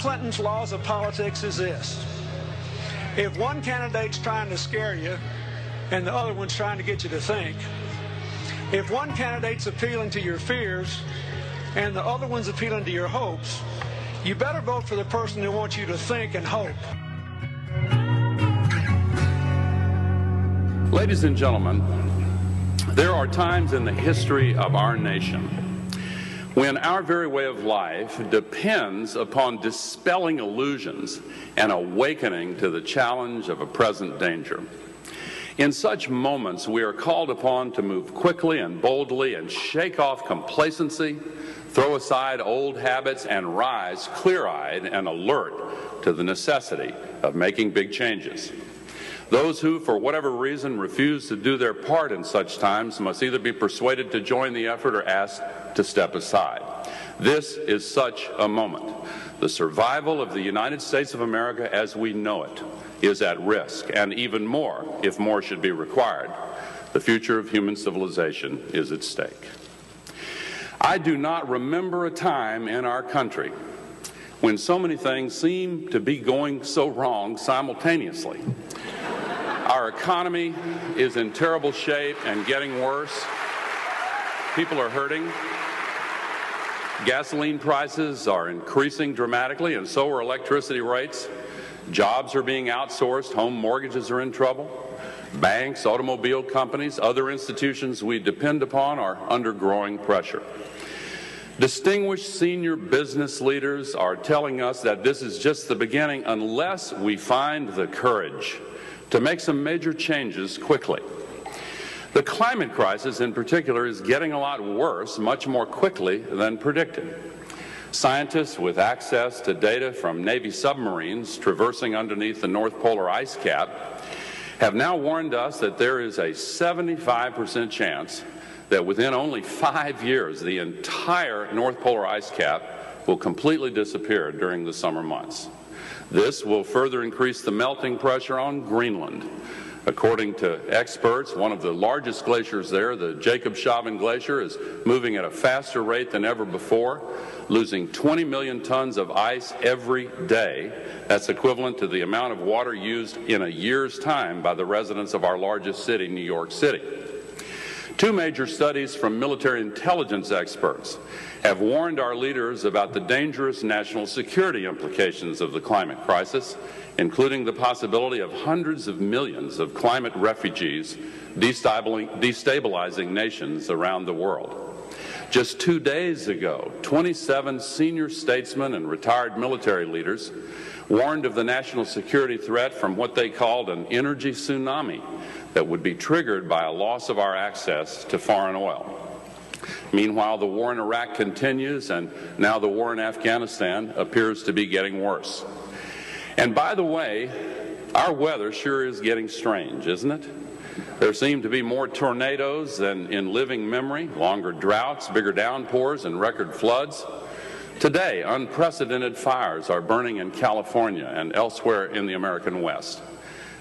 Clinton's laws of politics is this. If one candidate's trying to scare you and the other one's trying to get you to think, if one candidate's appealing to your fears and the other one's appealing to your hopes, you better vote for the person who wants you to think and hope. Ladies and gentlemen, there are times in the history of our nation when our very way of life depends upon dispelling illusions and awakening to the challenge of a present danger. In such moments, we are called upon to move quickly and boldly and shake off complacency, throw aside old habits, and rise clear eyed and alert to the necessity of making big changes. Those who, for whatever reason, refuse to do their part in such times must either be persuaded to join the effort or asked to step aside. This is such a moment. The survival of the United States of America as we know it is at risk, and even more if more should be required. The future of human civilization is at stake. I do not remember a time in our country when so many things seem to be going so wrong simultaneously. Our economy is in terrible shape and getting worse. People are hurting. Gasoline prices are increasing dramatically, and so are electricity rates. Jobs are being outsourced. Home mortgages are in trouble. Banks, automobile companies, other institutions we depend upon are under growing pressure. Distinguished senior business leaders are telling us that this is just the beginning unless we find the courage to make some major changes quickly. The climate crisis, in particular, is getting a lot worse much more quickly than predicted. Scientists with access to data from Navy submarines traversing underneath the North Polar ice cap have now warned us that there is a 75% chance that within only five years, the entire North Polar ice cap will completely disappear during the summer months. This will further increase the melting pressure on Greenland. According to experts, one of the largest glaciers there, the Jakobshavn Glacier, is moving at a faster rate than ever before, losing 20 million tons of ice every day. That's equivalent to the amount of water used in a year's time by the residents of our largest city, New York City. Two major studies from military intelligence experts have warned our leaders about the dangerous national security implications of the climate crisis, including the possibility of hundreds of millions of climate refugees destabilizing nations around the world. Just two days ago, 27 senior statesmen and retired military leaders warned of the national security threat from what they called an energy tsunami that would be triggered by a loss of our access to foreign oil. Meanwhile, the war in Iraq continues, and now the war in Afghanistan appears to be getting worse. And by the way, our weather sure is getting strange, isn't it? There seem to be more tornadoes than in living memory, longer droughts, bigger downpours, and record floods. Today, unprecedented fires are burning in California and elsewhere in the American West.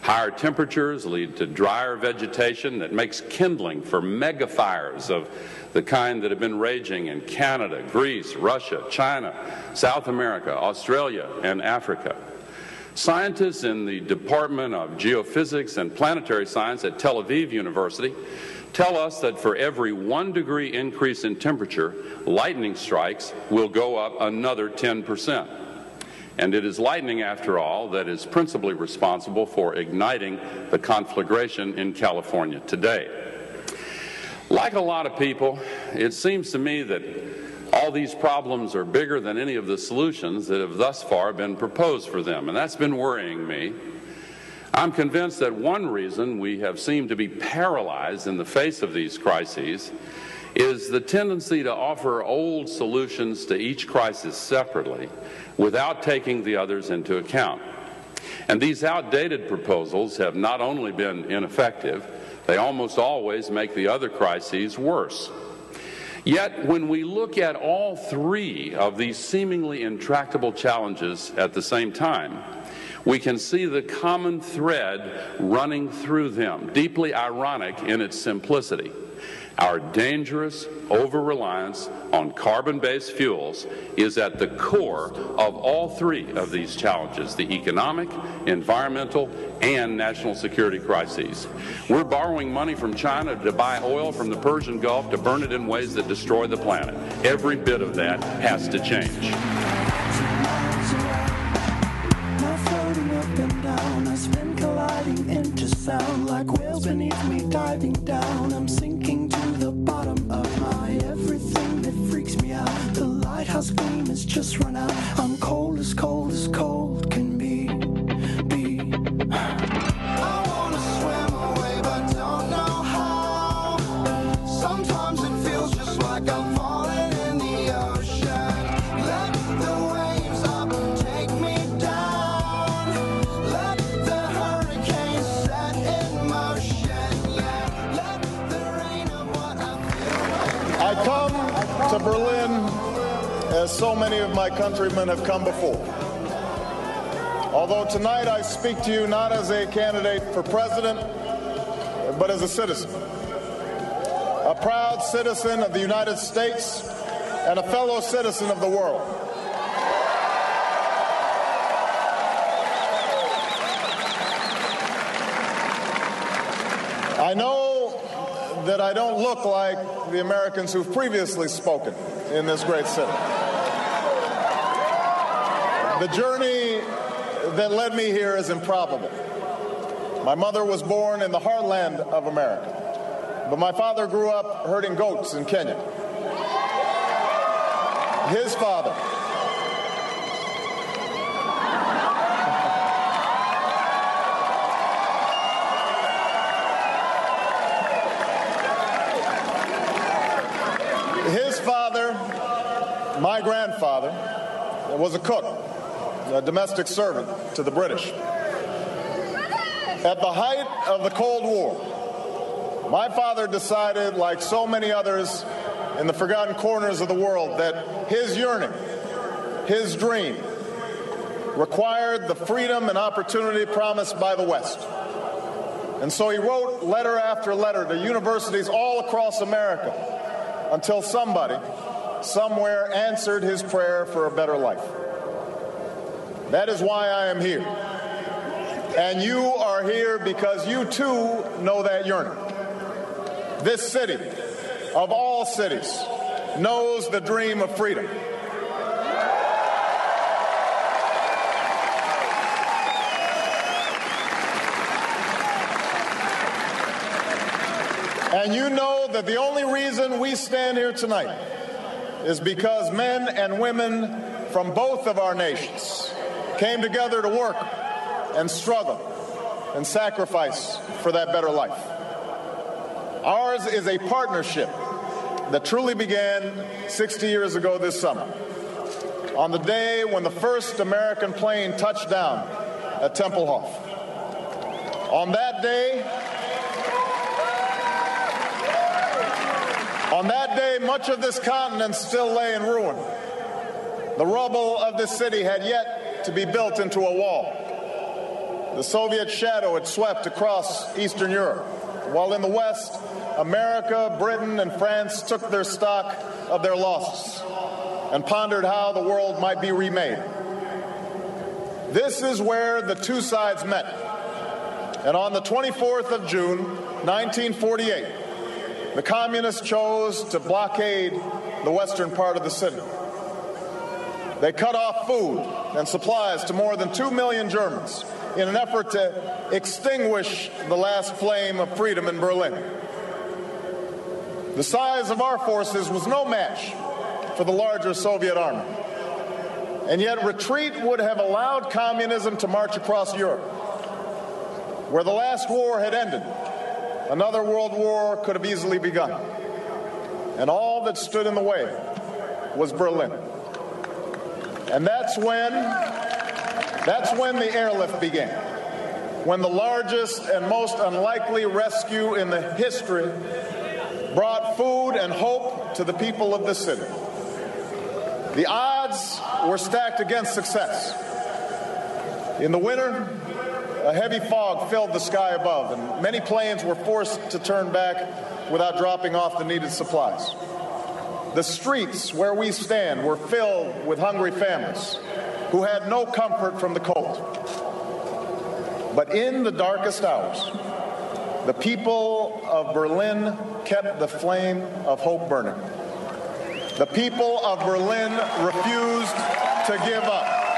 Higher temperatures lead to drier vegetation that makes kindling for mega fires of the kind that have been raging in Canada, Greece, Russia, China, South America, Australia, and Africa. Scientists in the Department of Geophysics and Planetary Science at Tel Aviv University tell us that for every one degree increase in temperature, lightning strikes will go up another 10 percent. And it is lightning, after all, that is principally responsible for igniting the conflagration in California today. Like a lot of people, it seems to me that all these problems are bigger than any of the solutions that have thus far been proposed for them, and that's been worrying me. I'm convinced that one reason we have seemed to be paralyzed in the face of these crises is the tendency to offer old solutions to each crisis separately without taking the others into account. And these outdated proposals have not only been ineffective, they almost always make the other crises worse. Yet, when we look at all three of these seemingly intractable challenges at the same time, We can see the common thread running through them, deeply ironic in its simplicity. Our dangerous over reliance on carbon based fuels is at the core of all three of these challenges the economic, environmental, and national security crises. We're borrowing money from China to buy oil from the Persian Gulf to burn it in ways that destroy the planet. Every bit of that has to change. sound like whales beneath me diving down. I'm sinking bottom of my everything that freaks me out. The lighthouse gleam has just run out. I'm cold as cold as cold can be. Be. Berlin as so many of my countrymen have come before. Although tonight I speak to you not as a candidate for president, but as a citizen. A proud citizen of the United States and a fellow citizen of the world. I know that I don't look like the Americans who've previously spoken in this great city. The journey that led me here is improbable. My mother was born in the heartland of America, but my father grew up herding goats in Kenya. His father, his father, my grandfather, was a cook, a domestic servant to the British. At the height of the Cold War, my father decided, like so many others in the forgotten corners of the world, that his yearning, his dream, required the freedom and opportunity promised by the West. And so he wrote letter after letter to universities all across America until somebody, somewhere, answered his prayer for a better life. That is why I am here. And you are here because you too know that yearning. This city, of all cities, knows the dream of freedom. And you know that the only reason we stand here tonight is because men and women from both of our nations came together to work and struggle and sacrifice for that better life. Ours is a partnership that truly began 60 years ago this summer, on the day when the first American plane touched down at Tempelhof. On that day, On that day, much of this continent still lay in ruin. The rubble of this city had yet to be built into a wall. The Soviet shadow had swept across Eastern Europe, while in the West, America, Britain, and France took their stock of their losses and pondered how the world might be remade. This is where the two sides met. And on the 24th of June, 1948, the communists chose to blockade the western part of the city. They cut off food and supplies to more than 2 million Germans in an effort to extinguish the last flame of freedom in Berlin. The size of our forces was no match for the larger Soviet army. And yet, retreat would have allowed communism to march across Europe, where the last war had ended Another world war could have easily begun. And all that stood in the way was Berlin. And that's when that's when the airlift began. When the largest and most unlikely rescue in the history brought food and hope to the people of the city. The odds were stacked against success. In the winter, a heavy fog filled the sky above, and many planes were forced to turn back without dropping off the needed supplies. The streets where we stand were filled with hungry families who had no comfort from the cold. But in the darkest hours, the people of Berlin kept the flame of hope burning. The people of Berlin refused to give up.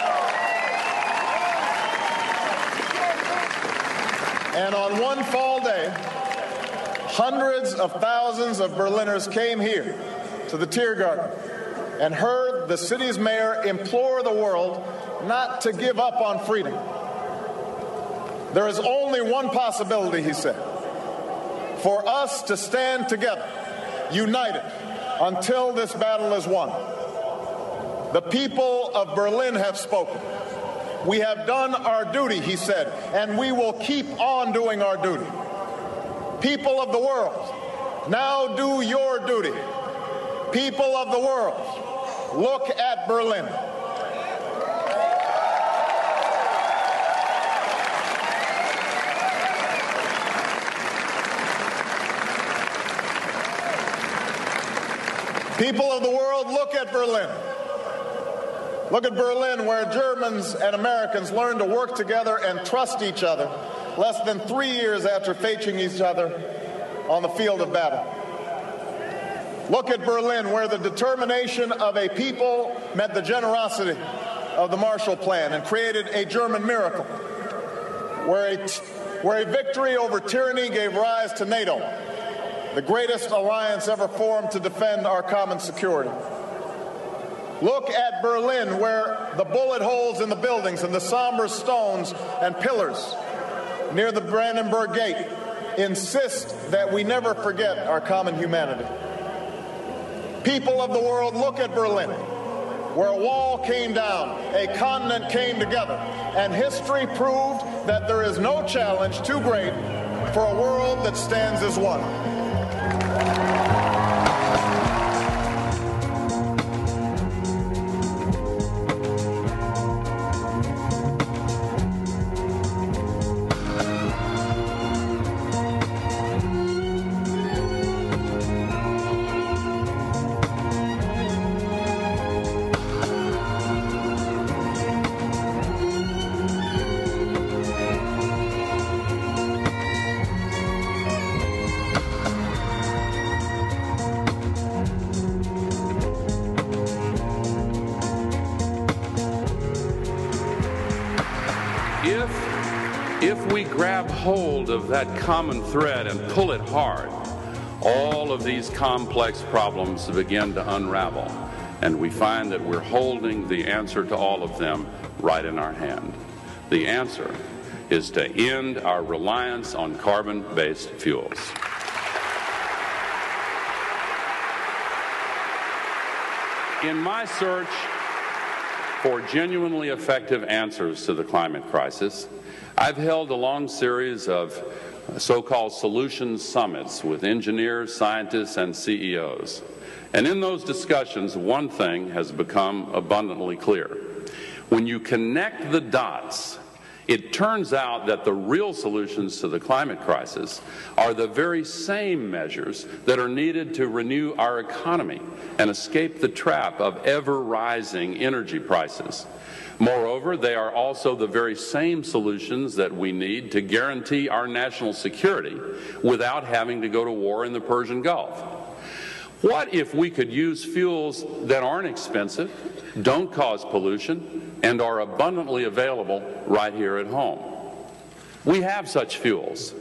And on one fall day, hundreds of thousands of Berliners came here to the Tiergarten and heard the city's mayor implore the world not to give up on freedom. There is only one possibility, he said, for us to stand together, united, until this battle is won. The people of Berlin have spoken. We have done our duty, he said, and we will keep on doing our duty. People of the world, now do your duty people of the world, look at Berlin. People of the world, look at Berlin. Look at Berlin, where Germans and Americans learned to work together and trust each other less than three years after facing each other on the field of battle. Look at Berlin, where the determination of a people met the generosity of the Marshall Plan and created a German miracle, where a, where a victory over tyranny gave rise to NATO, the greatest alliance ever formed to defend our common security. Look at Berlin, where the bullet holes in the buildings and the somber stones and pillars near the Brandenburg Gate insist that we never forget our common humanity. People of the world, look at Berlin, where a wall came down, a continent came together, and history proved that there is no challenge too great for a world that stands as one. Of that common thread and pull it hard, all of these complex problems begin to unravel. And we find that we're holding the answer to all of them right in our hand. The answer is to end our reliance on carbon based fuels. In my search for genuinely effective answers to the climate crisis, I've held a long series of so called solution summits with engineers, scientists, and CEOs. And in those discussions, one thing has become abundantly clear. When you connect the dots, it turns out that the real solutions to the climate crisis are the very same measures that are needed to renew our economy and escape the trap of ever rising energy prices. Moreover, they are also the very same solutions that we need to guarantee our national security without having to go to war in the Persian Gulf. What if we could use fuels that aren't expensive, don't cause pollution, and are abundantly available right here at home? We have such fuels.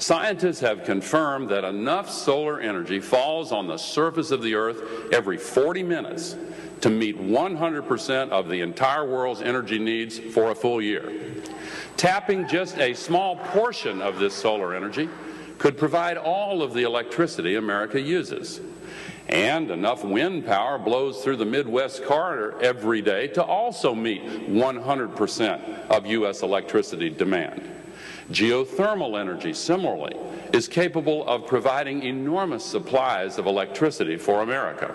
Scientists have confirmed that enough solar energy falls on the surface of the Earth every 40 minutes to meet 100% of the entire world's energy needs for a full year. Tapping just a small portion of this solar energy could provide all of the electricity America uses. And enough wind power blows through the Midwest corridor every day to also meet 100% of U.S. electricity demand. Geothermal energy, similarly, is capable of providing enormous supplies of electricity for America.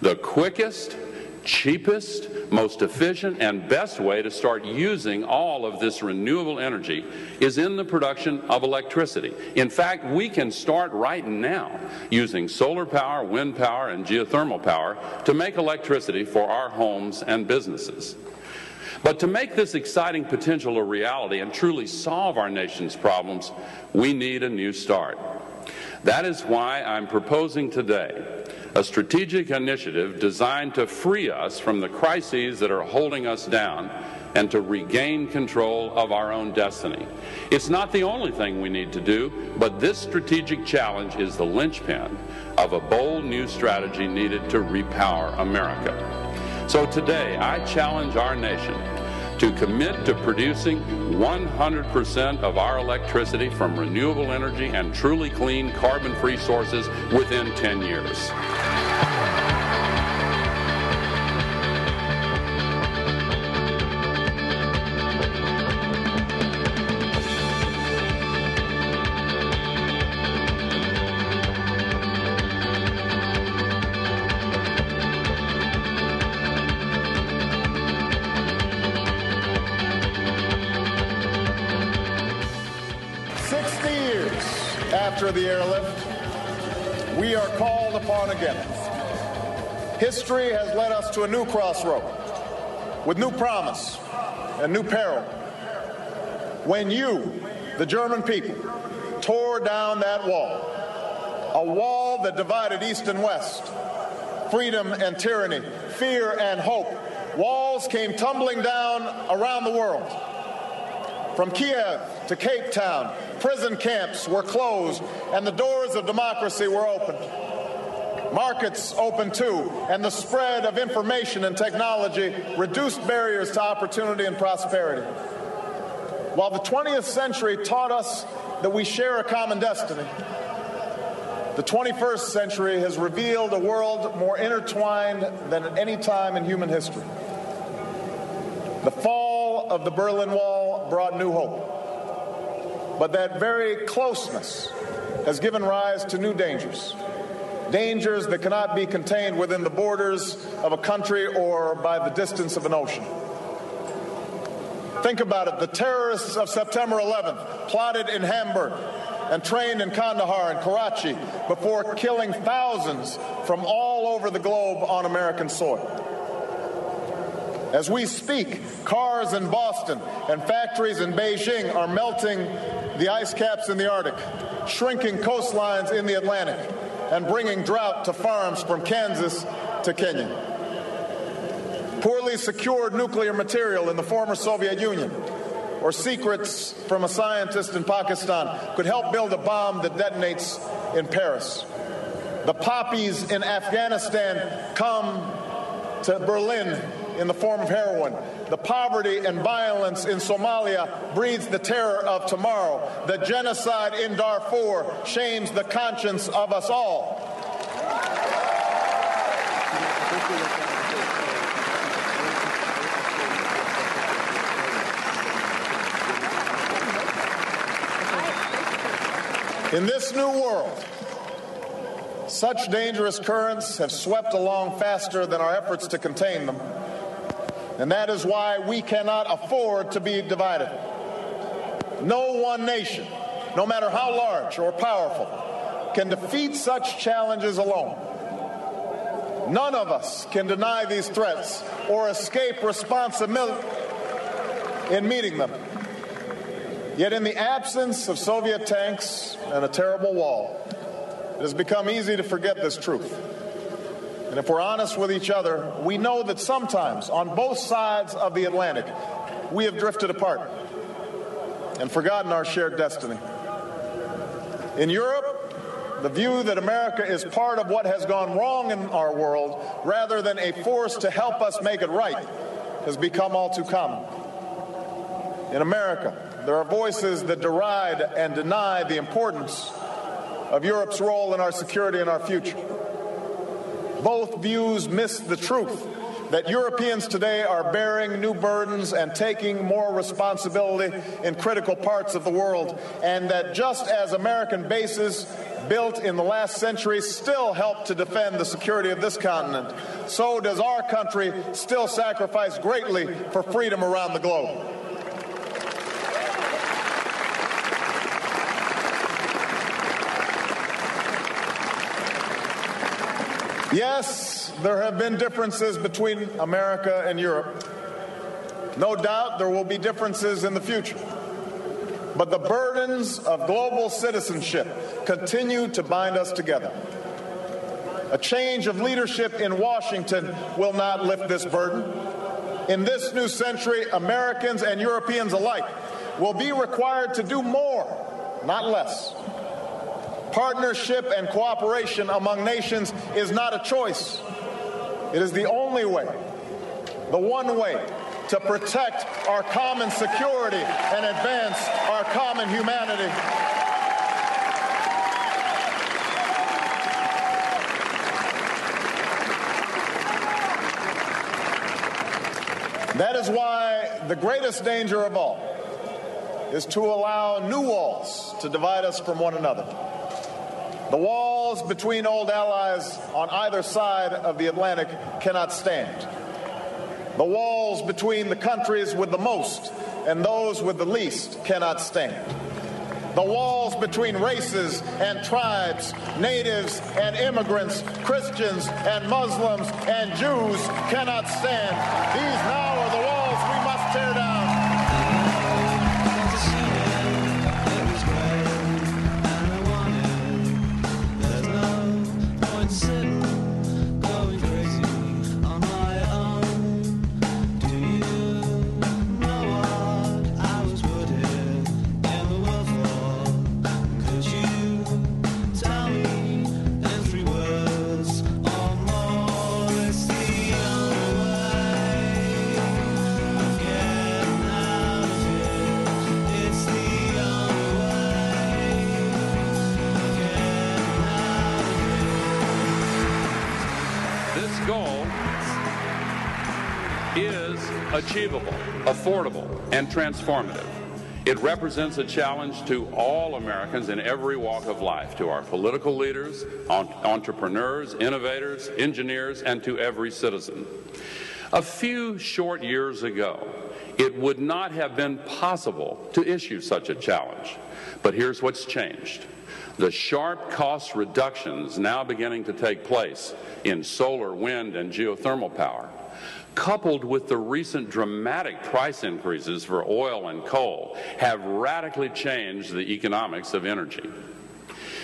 The quickest, cheapest, most efficient, and best way to start using all of this renewable energy is in the production of electricity. In fact, we can start right now using solar power, wind power, and geothermal power to make electricity for our homes and businesses. But to make this exciting potential a reality and truly solve our nation's problems, we need a new start. That is why I'm proposing today a strategic initiative designed to free us from the crises that are holding us down and to regain control of our own destiny. It's not the only thing we need to do, but this strategic challenge is the linchpin of a bold new strategy needed to repower America. So today, I challenge our nation to commit to producing 100% of our electricity from renewable energy and truly clean carbon-free sources within 10 years. Again. History has led us to a new crossroad with new promise and new peril. When you, the German people, tore down that wall, a wall that divided East and West, freedom and tyranny, fear and hope, walls came tumbling down around the world. From Kiev to Cape Town, prison camps were closed and the doors of democracy were opened. Markets open too, and the spread of information and technology reduced barriers to opportunity and prosperity. While the 20th century taught us that we share a common destiny, the 21st century has revealed a world more intertwined than at any time in human history. The fall of the Berlin Wall brought new hope. But that very closeness has given rise to new dangers. Dangers that cannot be contained within the borders of a country or by the distance of an ocean. Think about it. The terrorists of September 11th plotted in Hamburg and trained in Kandahar and Karachi before killing thousands from all over the globe on American soil. As we speak, cars in Boston and factories in Beijing are melting the ice caps in the Arctic, shrinking coastlines in the Atlantic, and bringing drought to farms from Kansas to Kenya. Poorly secured nuclear material in the former Soviet Union or secrets from a scientist in Pakistan could help build a bomb that detonates in Paris. The poppies in Afghanistan come to Berlin in the form of heroin. The poverty and violence in Somalia breeds the terror of tomorrow. The genocide in Darfur shames the conscience of us all. In this new world, such dangerous currents have swept along faster than our efforts to contain them. And that is why we cannot afford to be divided. No one nation, no matter how large or powerful, can defeat such challenges alone. None of us can deny these threats or escape responsibility in meeting them. Yet, in the absence of Soviet tanks and a terrible wall, it has become easy to forget this truth. And if we're honest with each other, we know that sometimes on both sides of the Atlantic, we have drifted apart and forgotten our shared destiny. In Europe, the view that America is part of what has gone wrong in our world rather than a force to help us make it right has become all too common. In America, there are voices that deride and deny the importance of Europe's role in our security and our future both views miss the truth that Europeans today are bearing new burdens and taking more responsibility in critical parts of the world, and that just as American bases built in the last century still help to defend the security of this continent, so does our country still sacrifice greatly for freedom around the globe. Yes, there have been differences between America and Europe. No doubt there will be differences in the future. But the burdens of global citizenship continue to bind us together. A change of leadership in Washington will not lift this burden. In this new century, Americans and Europeans alike will be required to do more, not less. Partnership and cooperation among nations is not a choice. It is the only way, the one way to protect our common security and advance our common humanity. That is why the greatest danger of all is to allow new walls to divide us from one another. The walls between old allies on either side of the Atlantic cannot stand. The walls between the countries with the most and those with the least cannot stand. The walls between races and tribes, natives and immigrants, Christians and Muslims and Jews cannot stand. These now are the walls we must tear down. Achievable, affordable, and transformative. It represents a challenge to all Americans in every walk of life, to our political leaders, entrepreneurs, innovators, engineers, and to every citizen. A few short years ago, it would not have been possible to issue such a challenge. But here's what's changed. The sharp cost reductions now beginning to take place in solar, wind, and geothermal power coupled with the recent dramatic price increases for oil and coal, have radically changed the economics of energy.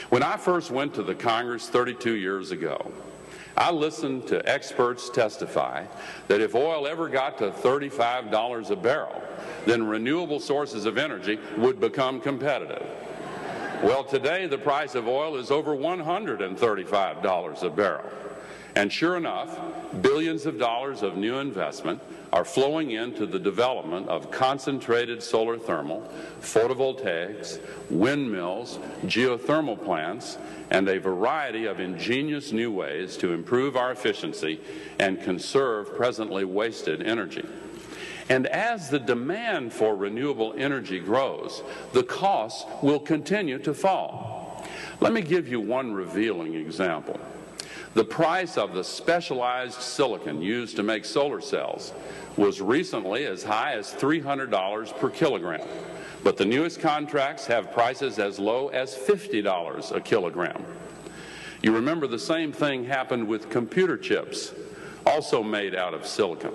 When I first went to the Congress 32 years ago, I listened to experts testify that if oil ever got to $35 a barrel, then renewable sources of energy would become competitive. Well, today the price of oil is over $135 a barrel. And sure enough, billions of dollars of new investment are flowing into the development of concentrated solar thermal, photovoltaics, windmills, geothermal plants, and a variety of ingenious new ways to improve our efficiency and conserve presently wasted energy. And as the demand for renewable energy grows, the costs will continue to fall. Let me give you one revealing example. The price of the specialized silicon used to make solar cells was recently as high as $300 per kilogram. But the newest contracts have prices as low as $50 a kilogram. You remember the same thing happened with computer chips, also made out of silicon.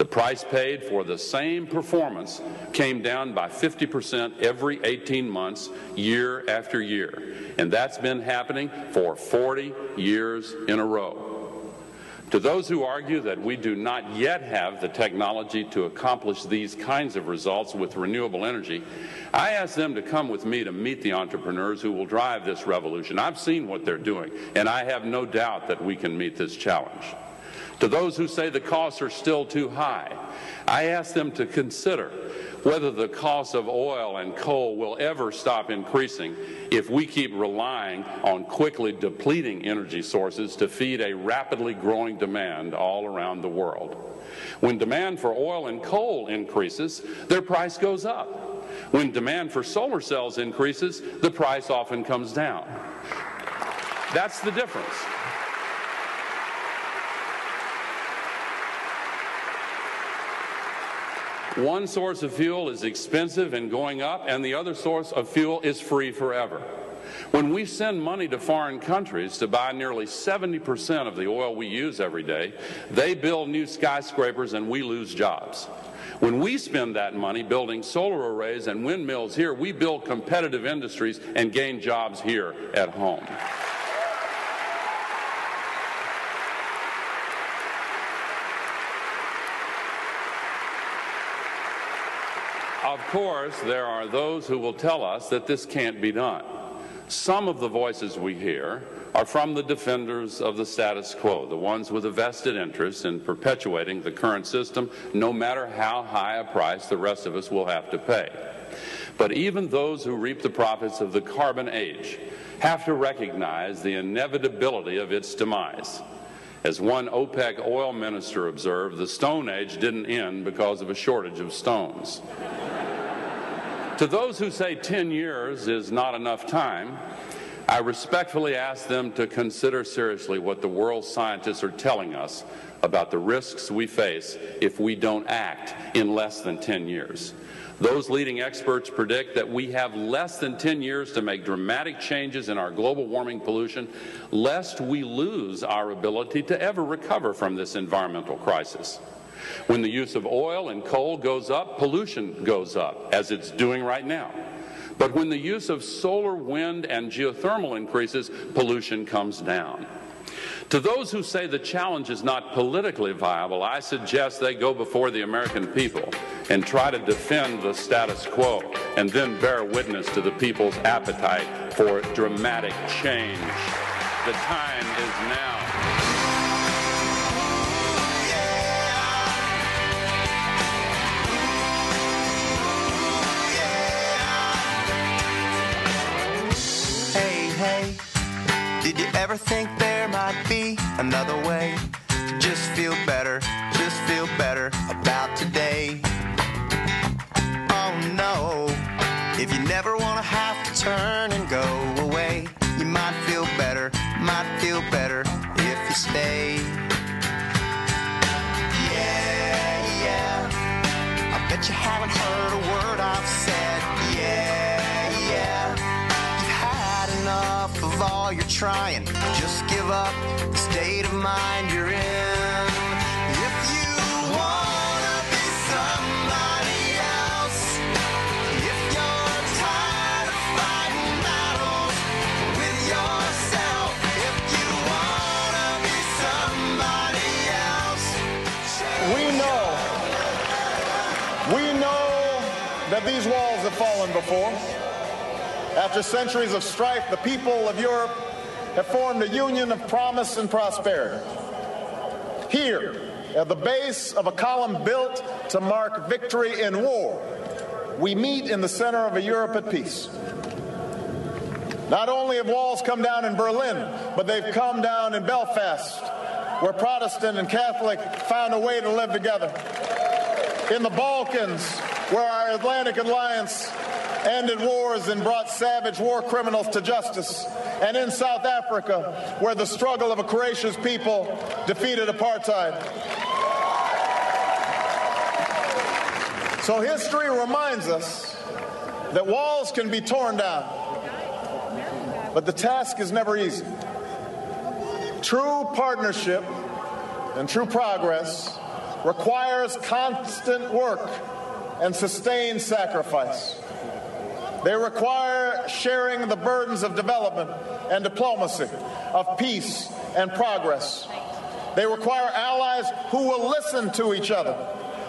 The price paid for the same performance came down by 50% every 18 months, year after year. And that's been happening for 40 years in a row. To those who argue that we do not yet have the technology to accomplish these kinds of results with renewable energy, I ask them to come with me to meet the entrepreneurs who will drive this revolution. I've seen what they're doing, and I have no doubt that we can meet this challenge. To those who say the costs are still too high, I ask them to consider whether the cost of oil and coal will ever stop increasing if we keep relying on quickly depleting energy sources to feed a rapidly growing demand all around the world. When demand for oil and coal increases, their price goes up. When demand for solar cells increases, the price often comes down. That's the difference. One source of fuel is expensive and going up, and the other source of fuel is free forever. When we send money to foreign countries to buy nearly 70% of the oil we use every day, they build new skyscrapers and we lose jobs. When we spend that money building solar arrays and windmills here, we build competitive industries and gain jobs here at home. Course, there are those who will tell us that this can't be done. Some of the voices we hear are from the defenders of the status quo, the ones with a vested interest in perpetuating the current system, no matter how high a price the rest of us will have to pay. But even those who reap the profits of the carbon age have to recognize the inevitability of its demise. As one OPEC oil minister observed, the Stone Age didn't end because of a shortage of stones. To those who say 10 years is not enough time, I respectfully ask them to consider seriously what the world scientists are telling us about the risks we face if we don't act in less than 10 years. Those leading experts predict that we have less than 10 years to make dramatic changes in our global warming pollution, lest we lose our ability to ever recover from this environmental crisis. When the use of oil and coal goes up, pollution goes up, as it's doing right now. But when the use of solar, wind, and geothermal increases, pollution comes down. To those who say the challenge is not politically viable, I suggest they go before the American people and try to defend the status quo and then bear witness to the people's appetite for dramatic change. The time is now. Did you ever think there might be another way just feel better, just feel better about today? Oh no, if you never want to have to turn and go away, you might feel better, might feel better if you stay. Yeah, yeah, I bet you haven't heard a word I've said. All you're trying. Just give up the state of mind you're in. If you wanna be somebody else, if you're tired of fighting battles with yourself, if you wanna be somebody else, We know, we know that these walls have fallen before. After centuries of strife, the people of Europe have formed a union of promise and prosperity. Here, at the base of a column built to mark victory in war, we meet in the center of a Europe at peace. Not only have walls come down in Berlin, but they've come down in Belfast, where Protestant and Catholic found a way to live together. In the Balkans, where our Atlantic Alliance ended wars and brought savage war criminals to justice. And in South Africa, where the struggle of a courageous people defeated apartheid. So history reminds us that walls can be torn down, but the task is never easy. True partnership and true progress requires constant work and sustained sacrifice. They require sharing the burdens of development and diplomacy, of peace and progress. They require allies who will listen to each other,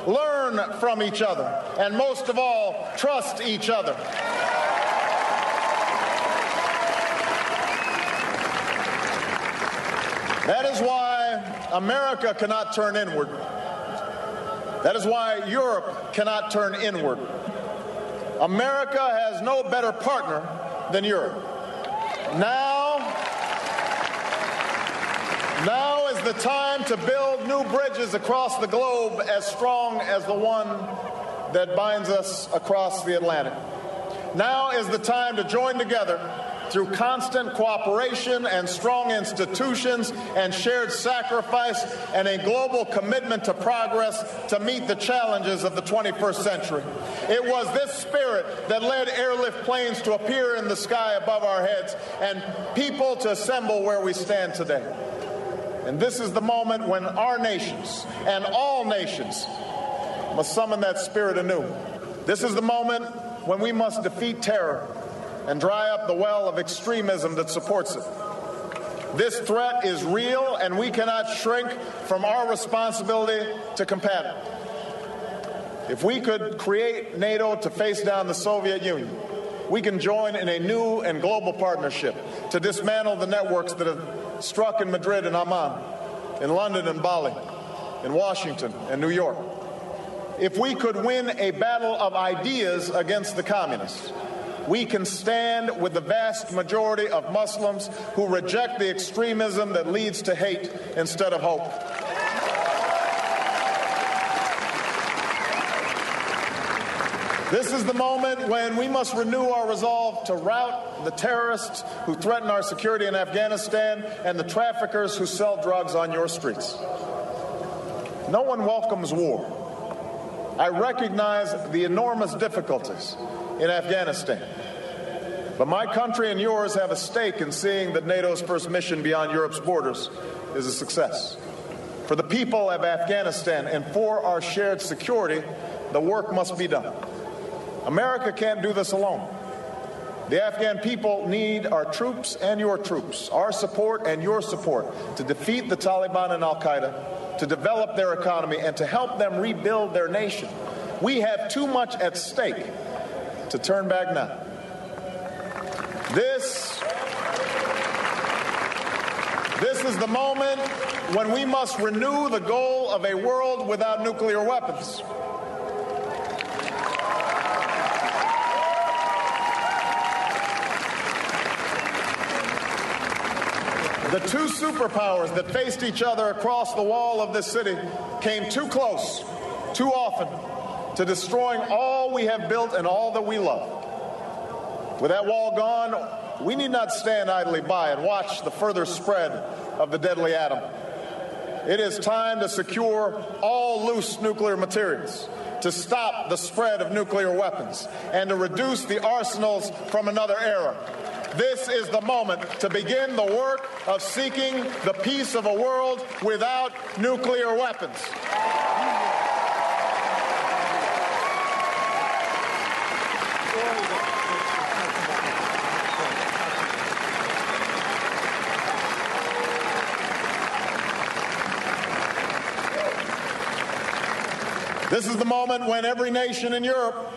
learn from each other, and most of all, trust each other. That is why America cannot turn inward. That is why Europe cannot turn inward. America has no better partner than Europe. Now, now is the time to build new bridges across the globe as strong as the one that binds us across the Atlantic. Now is the time to join together through constant cooperation and strong institutions and shared sacrifice and a global commitment to progress to meet the challenges of the 21st century. It was this spirit that led airlift planes to appear in the sky above our heads and people to assemble where we stand today. And this is the moment when our nations and all nations must summon that spirit anew. This is the moment when we must defeat terror and dry up the well of extremism that supports it. This threat is real, and we cannot shrink from our responsibility to combat it. If we could create NATO to face down the Soviet Union, we can join in a new and global partnership to dismantle the networks that have struck in Madrid and Amman, in London and Bali, in Washington and New York. If we could win a battle of ideas against the communists, we can stand with the vast majority of Muslims who reject the extremism that leads to hate instead of hope. This is the moment when we must renew our resolve to rout the terrorists who threaten our security in Afghanistan and the traffickers who sell drugs on your streets. No one welcomes war. I recognize the enormous difficulties in Afghanistan. But my country and yours have a stake in seeing that NATO's first mission beyond Europe's borders is a success. For the people of Afghanistan and for our shared security, the work must be done. America can't do this alone. The Afghan people need our troops and your troops, our support and your support to defeat the Taliban and Al Qaeda, to develop their economy, and to help them rebuild their nation. We have too much at stake to turn back now. This, this is the moment when we must renew the goal of a world without nuclear weapons. The two superpowers that faced each other across the wall of this city came too close, too often, to destroying all we have built and all that we love. With that wall gone, we need not stand idly by and watch the further spread of the deadly atom. It is time to secure all loose nuclear materials, to stop the spread of nuclear weapons, and to reduce the arsenals from another era. This is the moment to begin the work of seeking the peace of a world without nuclear weapons. This is the moment when every nation in Europe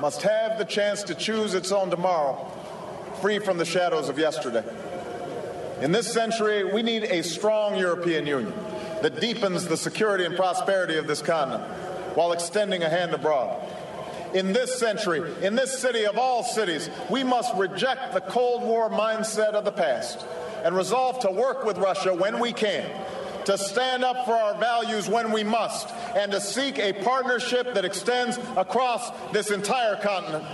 must have the chance to choose its own tomorrow, free from the shadows of yesterday. In this century, we need a strong European Union that deepens the security and prosperity of this continent while extending a hand abroad. In this century, in this city of all cities, we must reject the Cold War mindset of the past and resolve to work with Russia when we can, to stand up for our values when we must, and to seek a partnership that extends across this entire continent.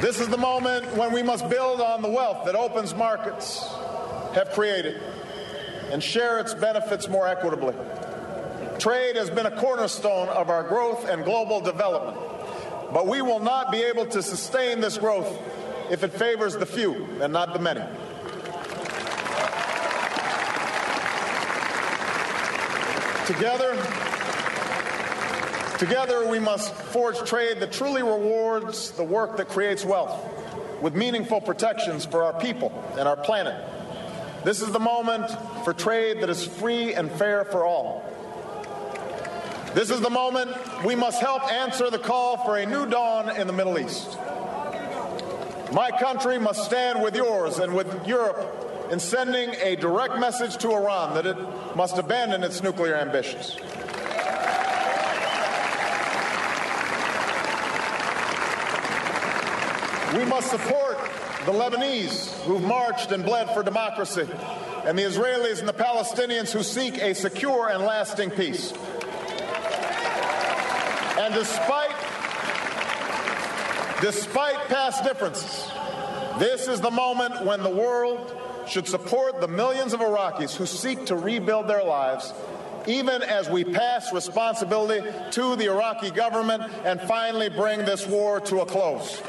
This is the moment when we must build on the wealth that Open's markets have created and share its benefits more equitably. Trade has been a cornerstone of our growth and global development, but we will not be able to sustain this growth if it favors the few and not the many. Together, together we must forge trade that truly rewards the work that creates wealth with meaningful protections for our people and our planet. This is the moment for trade that is free and fair for all. This is the moment we must help answer the call for a new dawn in the Middle East. My country must stand with yours and with Europe in sending a direct message to Iran that it must abandon its nuclear ambitions. We must support the Lebanese who've marched and bled for democracy, and the Israelis and the Palestinians who seek a secure and lasting peace. And despite, despite past differences, this is the moment when the world should support the millions of Iraqis who seek to rebuild their lives, even as we pass responsibility to the Iraqi government and finally bring this war to a close.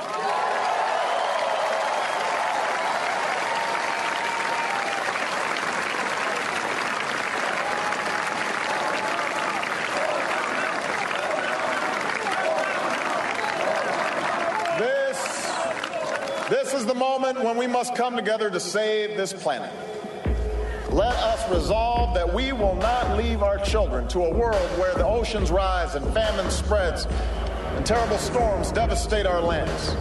is the moment when we must come together to save this planet. Let us resolve that we will not leave our children to a world where the oceans rise and famine spreads and terrible storms devastate our lands.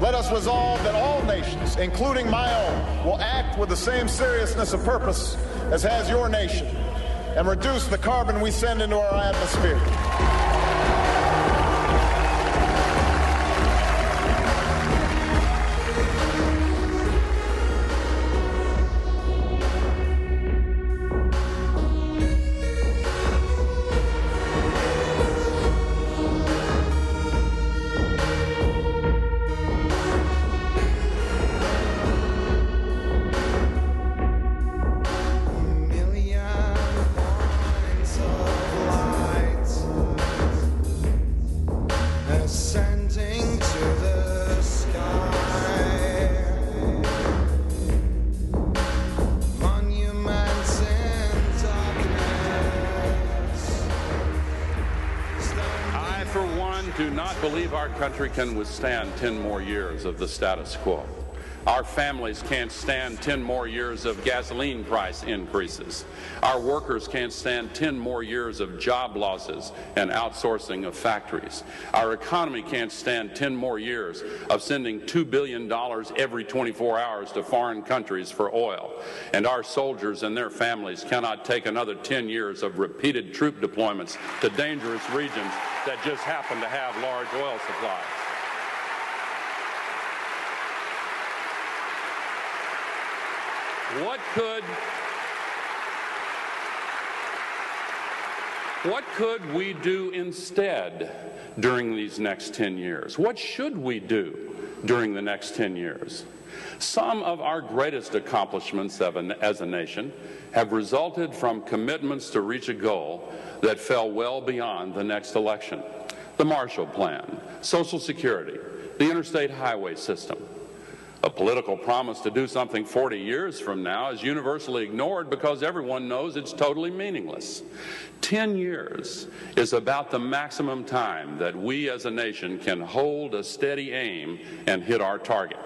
Let us resolve that all nations, including my own, will act with the same seriousness of purpose as has your nation and reduce the carbon we send into our atmosphere. Country can withstand 10 more years of the status quo. Our families can't stand 10 more years of gasoline price increases. Our workers can't stand 10 more years of job losses and outsourcing of factories. Our economy can't stand 10 more years of sending $2 billion every 24 hours to foreign countries for oil. And our soldiers and their families cannot take another 10 years of repeated troop deployments to dangerous regions that just happen to have large oil supplies. What could What could we do instead during these next 10 years? What should we do during the next 10 years? Some of our greatest accomplishments as a nation have resulted from commitments to reach a goal that fell well beyond the next election. The Marshall Plan, Social Security, the interstate highway system. A political promise to do something 40 years from now is universally ignored because everyone knows it's totally meaningless. 10 years is about the maximum time that we as a nation can hold a steady aim and hit our target.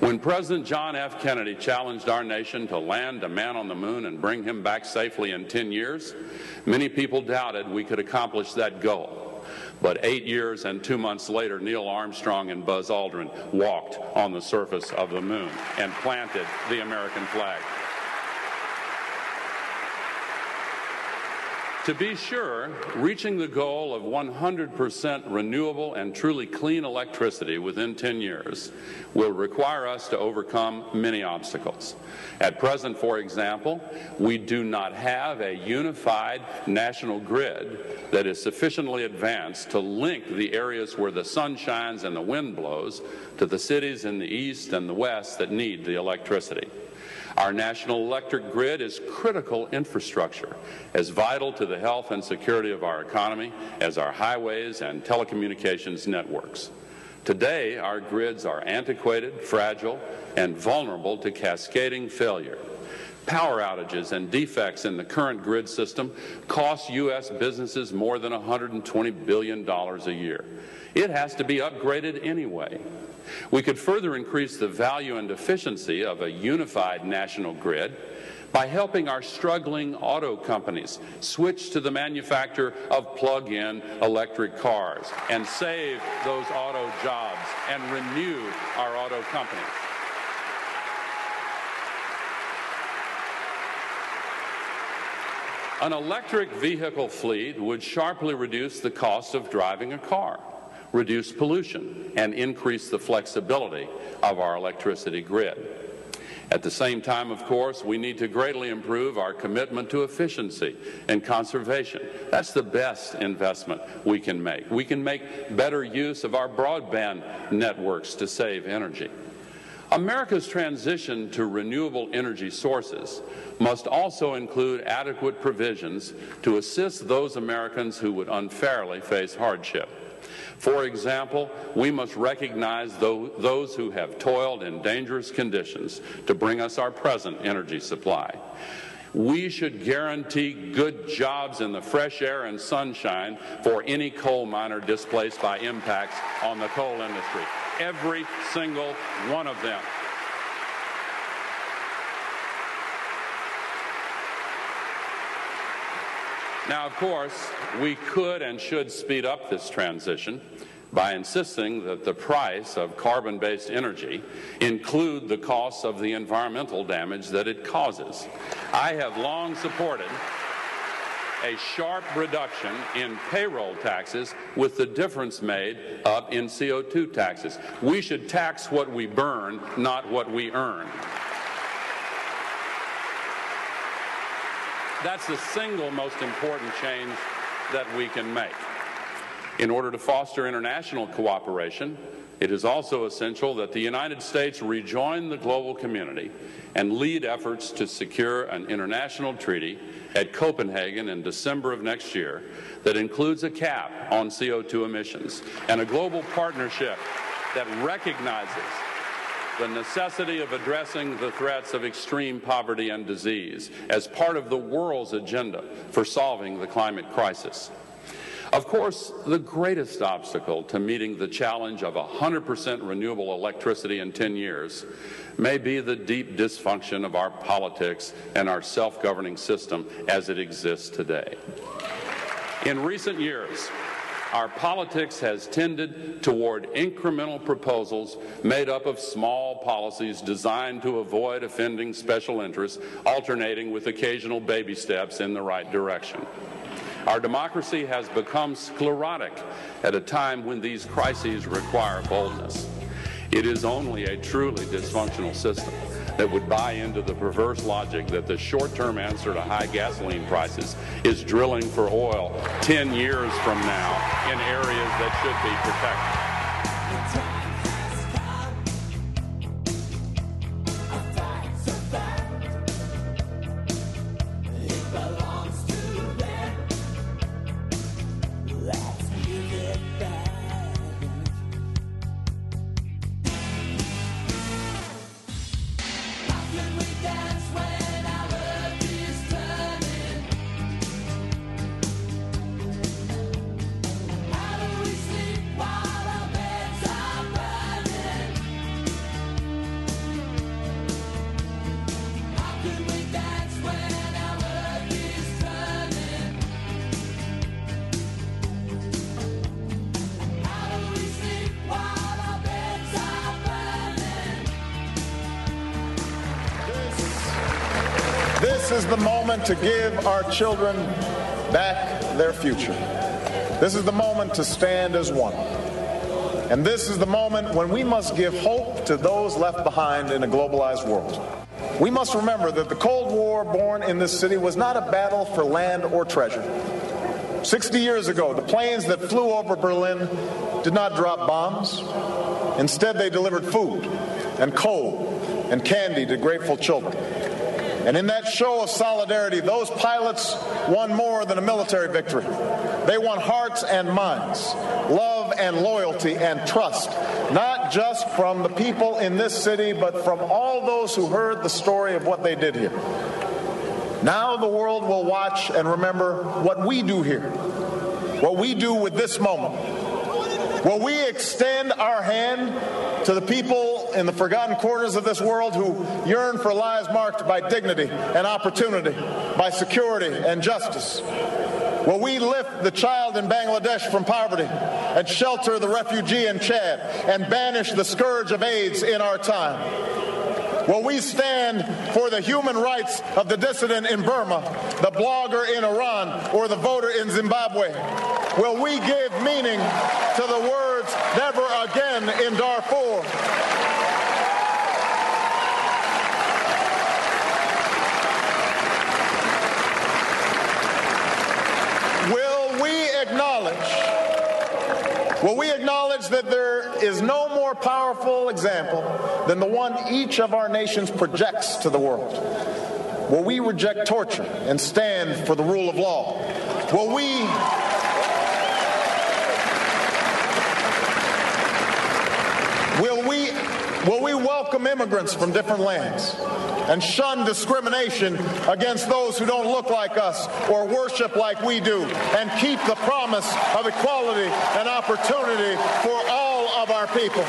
When President John F. Kennedy challenged our nation to land a man on the moon and bring him back safely in 10 years, many people doubted we could accomplish that goal. But eight years and two months later, Neil Armstrong and Buzz Aldrin walked on the surface of the moon and planted the American flag. To be sure, reaching the goal of 100% renewable and truly clean electricity within 10 years will require us to overcome many obstacles. At present, for example, we do not have a unified national grid that is sufficiently advanced to link the areas where the sun shines and the wind blows to the cities in the east and the west that need the electricity. Our national electric grid is critical infrastructure, as vital to the health and security of our economy as our highways and telecommunications networks. Today, our grids are antiquated, fragile, and vulnerable to cascading failure. Power outages and defects in the current grid system cost U.S. businesses more than $120 billion a year. It has to be upgraded anyway. We could further increase the value and efficiency of a unified national grid by helping our struggling auto companies switch to the manufacture of plug-in electric cars and save those auto jobs and renew our auto companies. An electric vehicle fleet would sharply reduce the cost of driving a car reduce pollution, and increase the flexibility of our electricity grid. At the same time, of course, we need to greatly improve our commitment to efficiency and conservation. That's the best investment we can make. We can make better use of our broadband networks to save energy. America's transition to renewable energy sources must also include adequate provisions to assist those Americans who would unfairly face hardship. For example, we must recognize those who have toiled in dangerous conditions to bring us our present energy supply. We should guarantee good jobs in the fresh air and sunshine for any coal miner displaced by impacts on the coal industry. Every single one of them. Now, of course, we could and should speed up this transition by insisting that the price of carbon based energy include the costs of the environmental damage that it causes. I have long supported a sharp reduction in payroll taxes with the difference made up in CO2 taxes. We should tax what we burn, not what we earn. That's the single most important change that we can make. In order to foster international cooperation, it is also essential that the United States rejoin the global community and lead efforts to secure an international treaty at Copenhagen in December of next year that includes a cap on CO2 emissions and a global partnership that recognizes the necessity of addressing the threats of extreme poverty and disease as part of the world's agenda for solving the climate crisis. Of course, the greatest obstacle to meeting the challenge of 100% renewable electricity in 10 years may be the deep dysfunction of our politics and our self governing system as it exists today. In recent years, our politics has tended toward incremental proposals made up of small policies designed to avoid offending special interests, alternating with occasional baby steps in the right direction. Our democracy has become sclerotic at a time when these crises require boldness. It is only a truly dysfunctional system that would buy into the perverse logic that the short-term answer to high gasoline prices is drilling for oil 10 years from now in areas that should be protected. Our children back their future. This is the moment to stand as one. And this is the moment when we must give hope to those left behind in a globalized world. We must remember that the Cold War born in this city was not a battle for land or treasure. 60 years ago, the planes that flew over Berlin did not drop bombs. Instead, they delivered food and coal and candy to grateful children. And in that show of solidarity, those pilots won more than a military victory. They won hearts and minds, love and loyalty and trust, not just from the people in this city, but from all those who heard the story of what they did here. Now the world will watch and remember what we do here, what we do with this moment. Will we extend our hand to the people in the forgotten corners of this world who yearn for lives marked by dignity and opportunity, by security and justice. Will we lift the child in Bangladesh from poverty and shelter the refugee in Chad and banish the scourge of AIDS in our time? Will we stand for the human rights of the dissident in Burma, the blogger in Iran, or the voter in Zimbabwe? Will we give meaning to the words never again in Darfur. Will we acknowledge, will we acknowledge that there is no more powerful example than the one each of our nations projects to the world? Will we reject torture and stand for the rule of law? Will we Will we, will we welcome immigrants from different lands and shun discrimination against those who don't look like us or worship like we do and keep the promise of equality and opportunity for all of our people?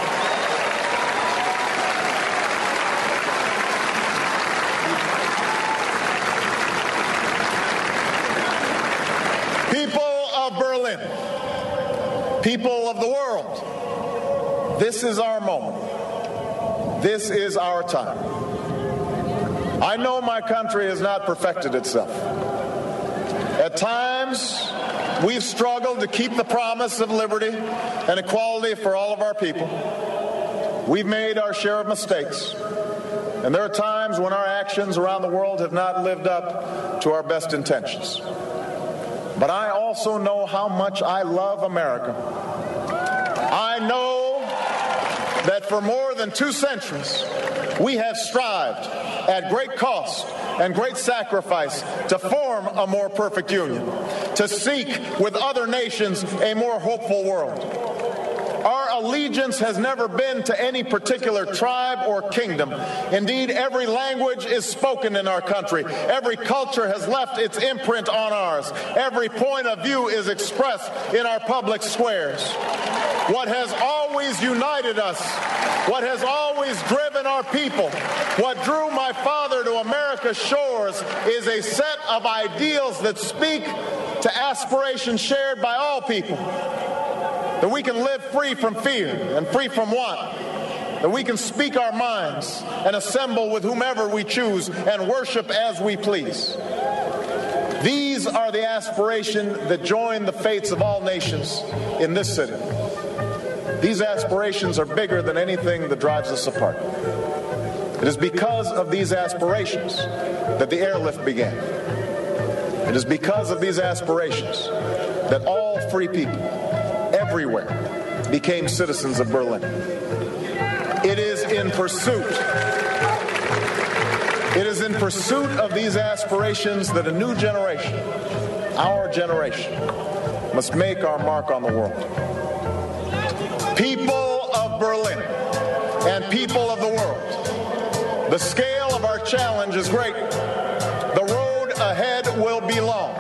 People of Berlin, people of the world, this is our moment. This is our time. I know my country has not perfected itself. At times, we've struggled to keep the promise of liberty and equality for all of our people. We've made our share of mistakes. And there are times when our actions around the world have not lived up to our best intentions. But I also know how much I love America. I know that for more than two centuries, we have strived at great cost and great sacrifice to form a more perfect union, to seek with other nations a more hopeful world. Our allegiance has never been to any particular tribe or kingdom. Indeed, every language is spoken in our country. Every culture has left its imprint on ours. Every point of view is expressed in our public squares. What has always united us, what has always driven our people, what drew my father to America's shores is a set of ideals that speak to aspirations shared by all people that we can live free from fear and free from want, that we can speak our minds and assemble with whomever we choose and worship as we please. These are the aspirations that join the fates of all nations in this city. These aspirations are bigger than anything that drives us apart. It is because of these aspirations that the airlift began. It is because of these aspirations that all free people everywhere became citizens of Berlin. It is in pursuit. It is in pursuit of these aspirations that a new generation, our generation, must make our mark on the world. People of Berlin and people of the world, the scale of our challenge is great. The road ahead will be long.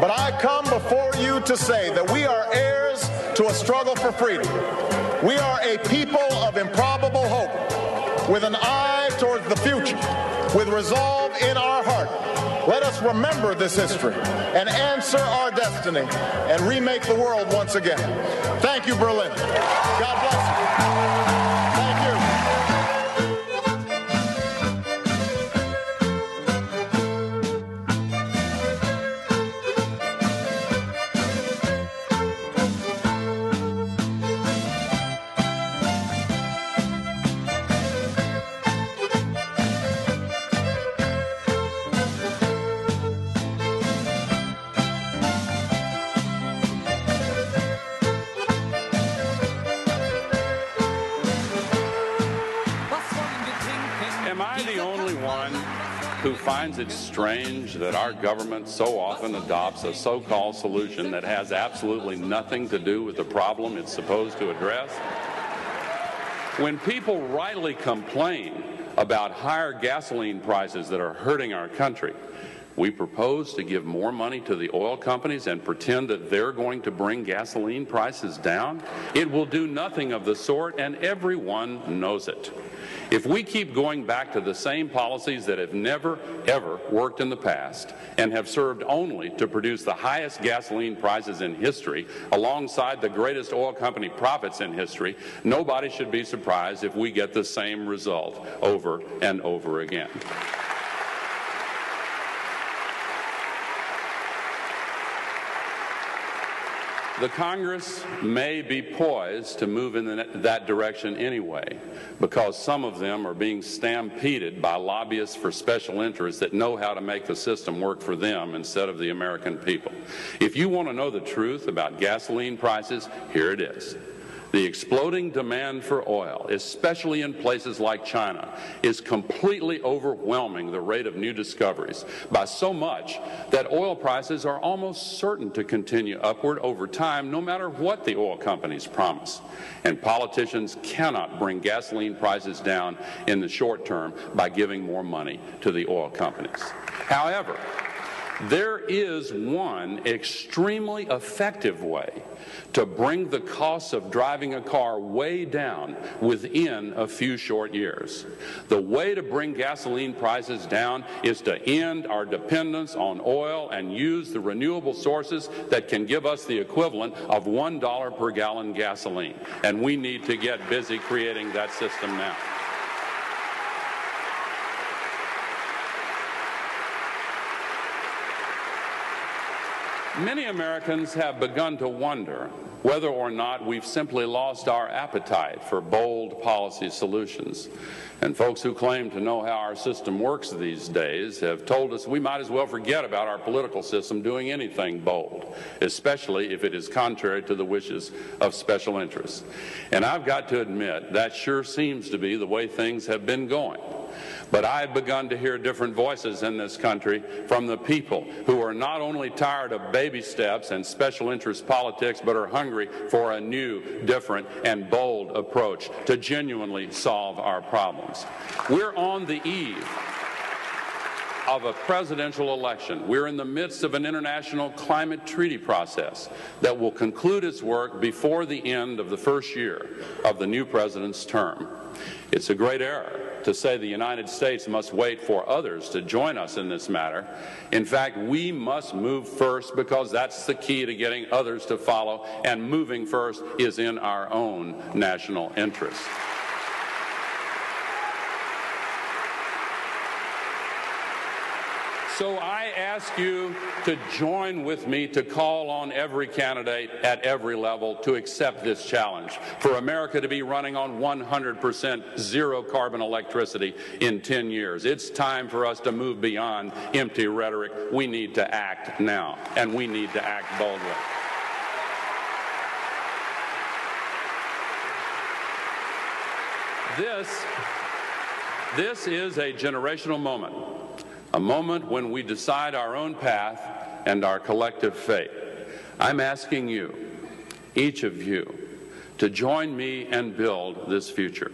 But I come before you to say that we are heirs to a struggle for freedom. We are a people of improbable hope, with an eye towards the future, with resolve in our heart. Let us remember this history and answer our destiny and remake the world once again. Thank you, Berlin. God bless you. Finds it strange that our government so often adopts a so called solution that has absolutely nothing to do with the problem it's supposed to address? When people rightly complain about higher gasoline prices that are hurting our country, we propose to give more money to the oil companies and pretend that they're going to bring gasoline prices down. It will do nothing of the sort, and everyone knows it. If we keep going back to the same policies that have never, ever worked in the past and have served only to produce the highest gasoline prices in history alongside the greatest oil company profits in history, nobody should be surprised if we get the same result over and over again. The Congress may be poised to move in that direction anyway, because some of them are being stampeded by lobbyists for special interests that know how to make the system work for them instead of the American people. If you want to know the truth about gasoline prices, here it is. The exploding demand for oil, especially in places like China, is completely overwhelming the rate of new discoveries by so much that oil prices are almost certain to continue upward over time, no matter what the oil companies promise. And politicians cannot bring gasoline prices down in the short term by giving more money to the oil companies. However, there is one extremely effective way to bring the cost of driving a car way down within a few short years. The way to bring gasoline prices down is to end our dependence on oil and use the renewable sources that can give us the equivalent of $1 per gallon gasoline. And we need to get busy creating that system now. Many Americans have begun to wonder whether or not we've simply lost our appetite for bold policy solutions. And folks who claim to know how our system works these days have told us we might as well forget about our political system doing anything bold, especially if it is contrary to the wishes of special interests. And I've got to admit, that sure seems to be the way things have been going. But I've begun to hear different voices in this country from the people who are not only tired of baby steps and special interest politics, but are hungry for a new, different, and bold approach to genuinely solve our problems. We're on the eve of a presidential election. We're in the midst of an international climate treaty process that will conclude its work before the end of the first year of the new president's term. It's a great error to say the United States must wait for others to join us in this matter. In fact, we must move first because that's the key to getting others to follow, and moving first is in our own national interest. So I ask you to join with me to call on every candidate at every level to accept this challenge for America to be running on 100% zero carbon electricity in 10 years. It's time for us to move beyond empty rhetoric. We need to act now, and we need to act boldly. This, this is a generational moment a moment when we decide our own path and our collective fate. I'm asking you, each of you, to join me and build this future.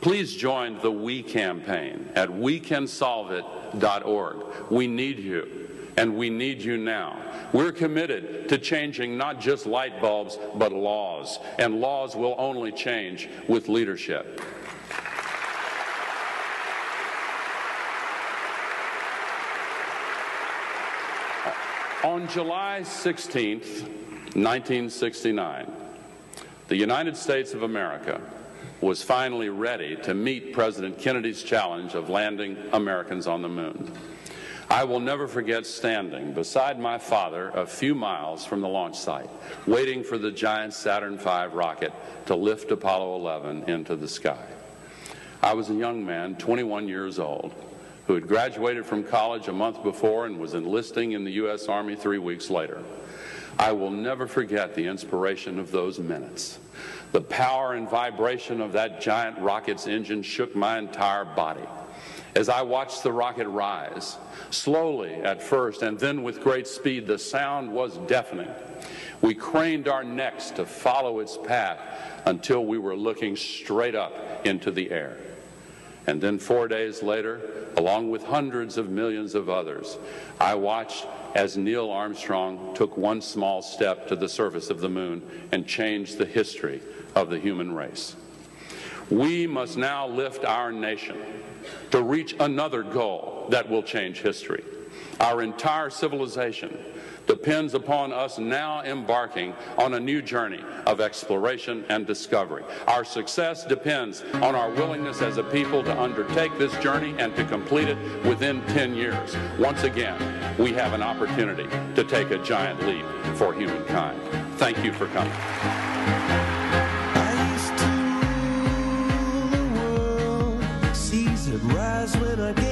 Please join the We campaign at wecansolveit.org. We need you, and we need you now. We're committed to changing not just light bulbs, but laws, and laws will only change with leadership. On July 16, 1969, the United States of America was finally ready to meet President Kennedy's challenge of landing Americans on the moon. I will never forget standing beside my father a few miles from the launch site, waiting for the giant Saturn V rocket to lift Apollo 11 into the sky. I was a young man, 21 years old, who had graduated from college a month before and was enlisting in the U.S. Army three weeks later. I will never forget the inspiration of those minutes. The power and vibration of that giant rocket's engine shook my entire body. As I watched the rocket rise, slowly at first and then with great speed, the sound was deafening. We craned our necks to follow its path until we were looking straight up into the air. And then four days later, along with hundreds of millions of others, I watched as Neil Armstrong took one small step to the surface of the moon and changed the history of the human race. We must now lift our nation to reach another goal that will change history. Our entire civilization depends upon us now embarking on a new journey of exploration and discovery. Our success depends on our willingness as a people to undertake this journey and to complete it within 10 years. Once again, we have an opportunity to take a giant leap for humankind. Thank you for coming. Rise when I gave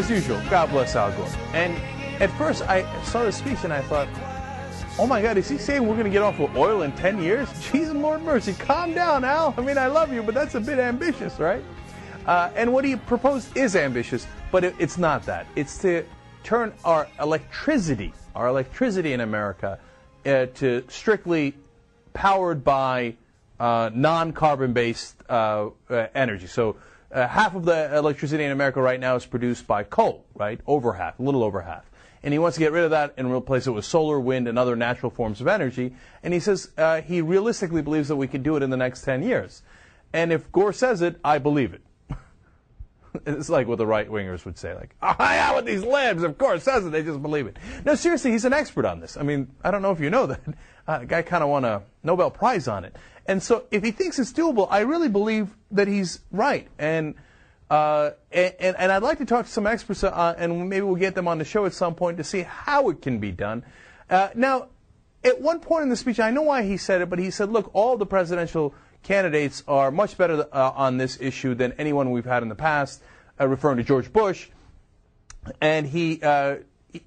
as usual, God bless Al Gore. And at first, I saw the speech and I thought, oh my God, is he saying we're going to get off of oil in 10 years? Jesus, Lord mercy, calm down, Al. I mean, I love you, but that's a bit ambitious, right? Uh, and what he proposed is ambitious, but it, it's not that. It's to turn our electricity, our electricity in America, uh, to strictly powered by uh, non-carbon based uh, uh, energy. So uh, half of the electricity in America right now is produced by coal, right? Over half, a little over half. And he wants to get rid of that and replace it with solar, wind, and other natural forms of energy. And he says uh, he realistically believes that we could do it in the next 10 years. And if Gore says it, I believe it. It's like what the right wingers would say, like, oh, yeah, with these libs, of course, says it, they just believe it. No, seriously, he's an expert on this. I mean, I don't know if you know that. Uh, guy kind of won a Nobel Prize on it. And so if he thinks it's doable, I really believe that he's right. And, uh, and, and, I'd like to talk to some experts, uh, and maybe we'll get them on the show at some point to see how it can be done. Uh, now, at one point in the speech, I know why he said it, but he said, look, all the presidential candidates are much better uh, on this issue than anyone we've had in the past, uh, referring to George Bush. And he uh,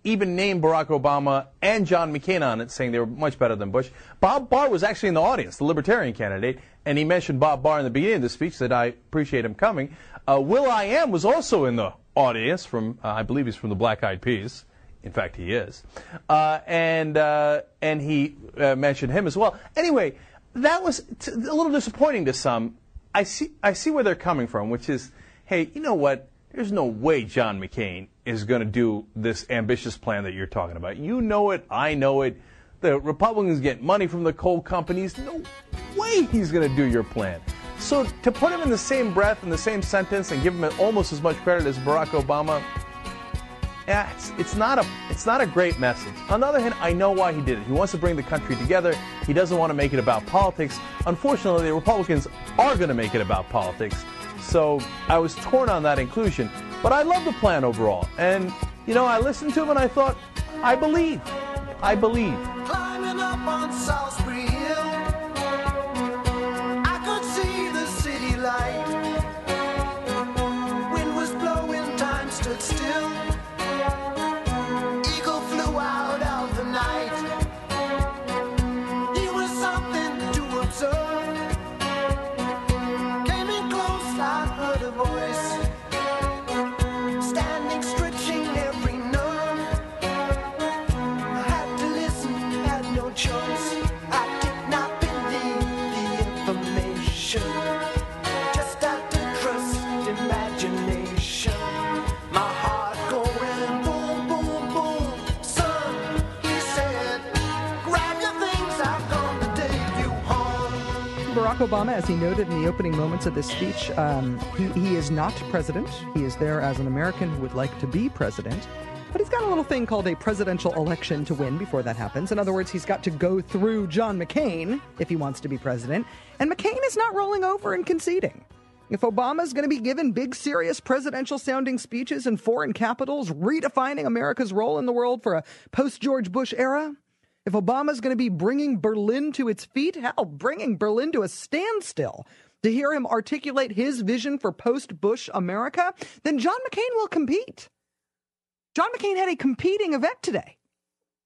even named Barack Obama and John McCain on it, saying they were much better than Bush. Bob Barr was actually in the audience, the Libertarian candidate, and he mentioned Bob Barr in the beginning of the speech, said, I appreciate him coming. Uh, will.i.am was also in the audience from, uh, I believe he's from the Black Eyed Peas. In fact, he is. Uh, and, and he mentioned him as well. Anyway, that was t- a little disappointing to some. I see, I see where they're coming from, which is, hey, you know what? There's no way John McCain is going to do this ambitious plan that you're talking about. You know it. I know it. The Republicans get money from the coal companies. No way he's going to do your plan. So to put him in the same breath, in the same sentence, and give him almost as much credit as Barack Obama, yeah, it's, it's not a it's not a great message. On the other hand, I know why he did it. He wants to bring the country together. He doesn't want to make it about politics. Unfortunately, the Republicans are going to make it about politics. So I was torn on that inclusion. But I love the plan overall. And you know, I listened to him and I thought, I believe. I believe. Obama, as he noted in the opening moments of this speech, um, he, he is not president. He is there as an American who would like to be president. But he's got a little thing called a presidential election to win before that happens. In other words, he's got to go through John McCain if he wants to be president. And McCain is not rolling over and conceding. If Obama's going to be given big, serious presidential sounding speeches in foreign capitals, redefining America's role in the world for a post George Bush era, if Obama's going to be bringing Berlin to its feet, hell, bringing Berlin to a standstill to hear him articulate his vision for post Bush America, then John McCain will compete. John McCain had a competing event today.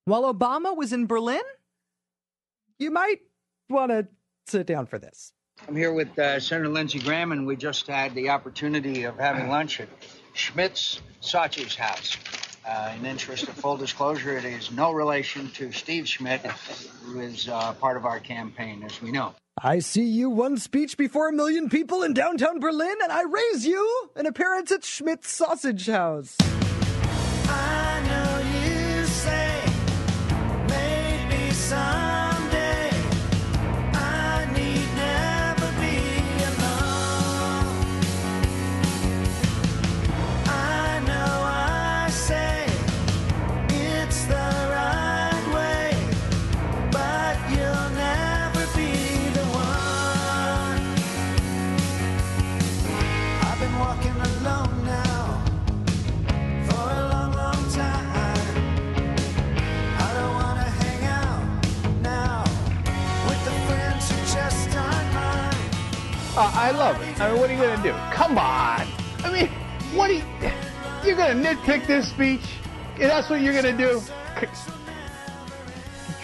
While Obama was in Berlin, you might want to sit down for this. I'm here with uh, Senator Lindsey Graham, and we just had the opportunity of having lunch at Schmidt's Sausage House. Uh, in interest of full disclosure, it is no relation to Steve Schmidt, who is uh, part of our campaign, as we know. I see you one speech before a million people in downtown Berlin, and I raise you an appearance at Schmidt's Sausage House. Uh, I love it. I mean, what are you going to do? Come on. I mean, what are you. You're going to nitpick this speech? That's what you're going to do?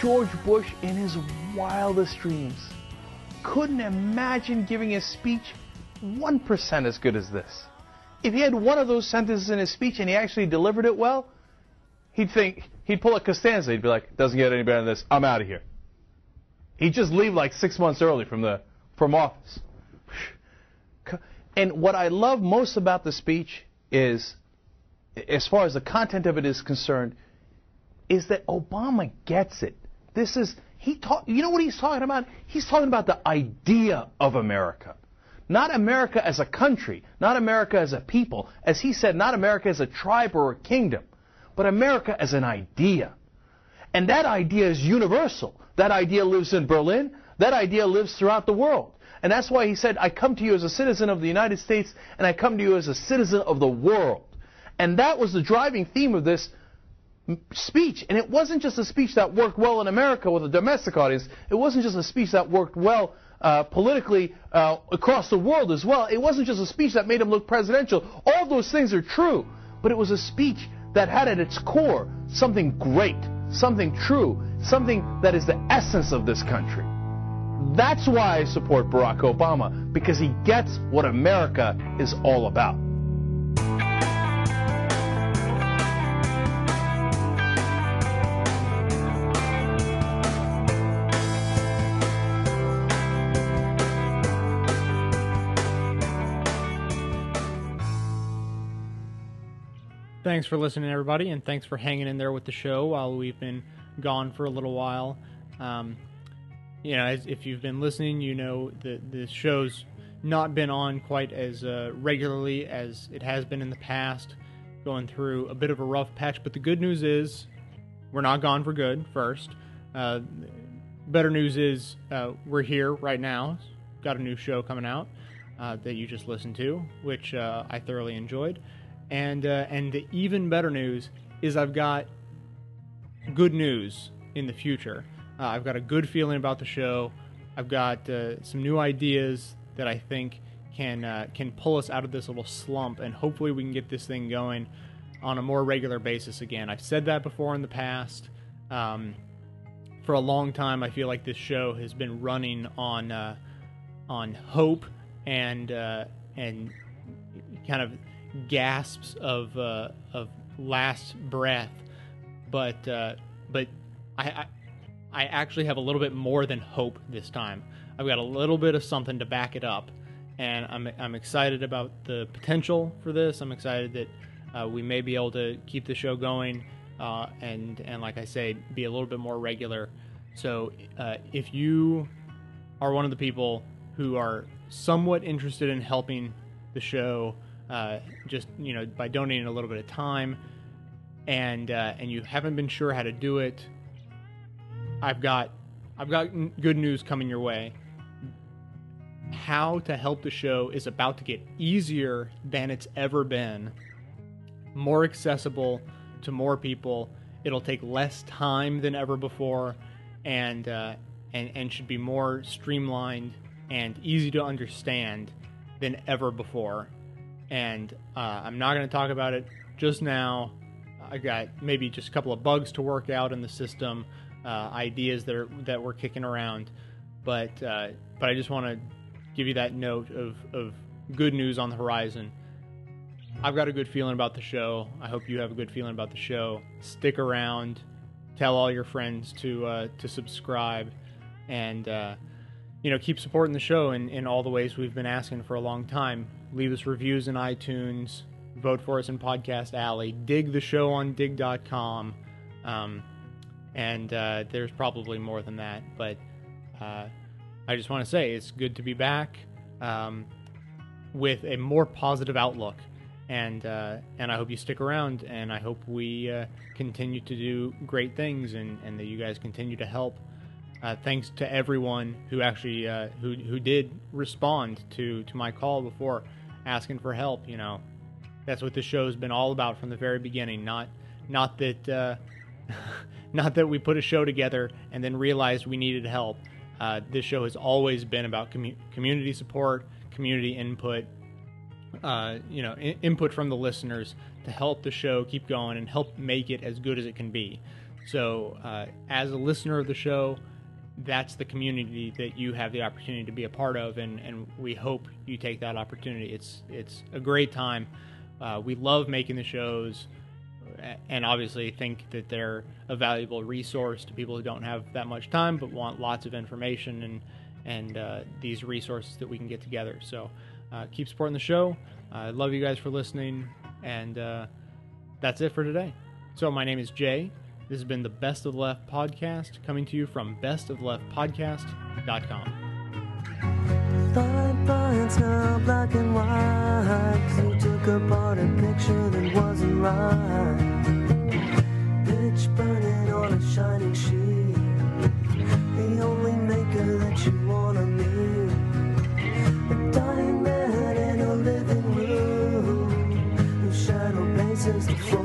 George Bush, in his wildest dreams, couldn't imagine giving a speech 1% as good as this. If he had one of those sentences in his speech and he actually delivered it well, he'd think, he'd pull a Costanza. He'd be like, doesn't get any better than this. I'm out of here. He'd just leave like six months early from the from office. And what I love most about the speech is, as far as the content of it is concerned, is that Obama gets it. This is he talk. You know what he's talking about? He's talking about the idea of America, not America as a country, not America as a people, as he said, not America as a tribe or a kingdom, but America as an idea. And that idea is universal. That idea lives in Berlin. That idea lives throughout the world. And that's why he said, I come to you as a citizen of the United States, and I come to you as a citizen of the world. And that was the driving theme of this speech. And it wasn't just a speech that worked well in America with a domestic audience. It wasn't just a speech that worked well uh, politically uh, across the world as well. It wasn't just a speech that made him look presidential. All those things are true. But it was a speech that had at its core something great, something true, something that is the essence of this country. That's why I support Barack Obama, because he gets what America is all about. Thanks for listening, everybody, and thanks for hanging in there with the show while we've been gone for a little while. Um, you know, if you've been listening, you know that the show's not been on quite as uh, regularly as it has been in the past, going through a bit of a rough patch. But the good news is we're not gone for good, first. Uh, better news is uh, we're here right now. Got a new show coming out uh, that you just listened to, which uh, I thoroughly enjoyed. And, uh, and the even better news is I've got good news in the future. Uh, I've got a good feeling about the show. I've got uh, some new ideas that I think can uh, can pull us out of this little slump, and hopefully we can get this thing going on a more regular basis again. I've said that before in the past. Um, for a long time, I feel like this show has been running on uh, on hope and uh, and kind of gasps of uh, of last breath, but uh, but I, I I actually have a little bit more than hope this time. I've got a little bit of something to back it up, and I'm I'm excited about the potential for this. I'm excited that uh, we may be able to keep the show going, uh, and and like I say, be a little bit more regular. So uh, if you are one of the people who are somewhat interested in helping the show, uh, just you know by donating a little bit of time, and uh, and you haven't been sure how to do it, I've got I've got good news coming your way. How to help the show is about to get easier than it's ever been, more accessible to more people. It'll take less time than ever before, and uh, and and should be more streamlined and easy to understand than ever before. And uh, I'm not going to talk about it just now. I got maybe just a couple of bugs to work out in the system, uh, ideas that are that we're kicking around, but uh, but I just want to give you that note of of good news on the horizon. I've got a good feeling about the show. I hope you have a good feeling about the show. Stick around. Tell all your friends to uh, to subscribe, and uh, you know keep supporting the show in, in all the ways we've been asking for a long time. Leave us reviews in iTunes. Vote for us in Podcast Alley. Dig the show on digg.com. Um, and uh, there's probably more than that, but uh, I just want to say it's good to be back um, with a more positive outlook, and uh, and I hope you stick around, and I hope we uh, continue to do great things, and, and that you guys continue to help. Uh, thanks to everyone who actually uh, who who did respond to to my call before, asking for help. You know, that's what the show's been all about from the very beginning. Not not that not that we put a show together and then realized we needed help. Uh, this show has always been about commu- community support, community input, uh, you know, in- input from the listeners to help the show keep going and help make it as good as it can be. So, uh, as a listener of the show, that's the community that you have the opportunity to be a part of, and, and we hope you take that opportunity. It's it's a great time. Uh, we love making the shows, and obviously think that they're a valuable resource to people who don't have that much time but want lots of information and and uh, these resources that we can get together. So uh, keep supporting the show. I love you guys for listening, and uh, that's it for today. So my name is Jay. This has been the Best of the Left podcast, coming to you from bestoftheleftpodcast.com. Fine, fine, it's now black and white look upon a picture that wasn't right. Pitch burning on a shining sheet. The only maker that you wanna meet. A dying man in a living room. Whose shadow bases the floor.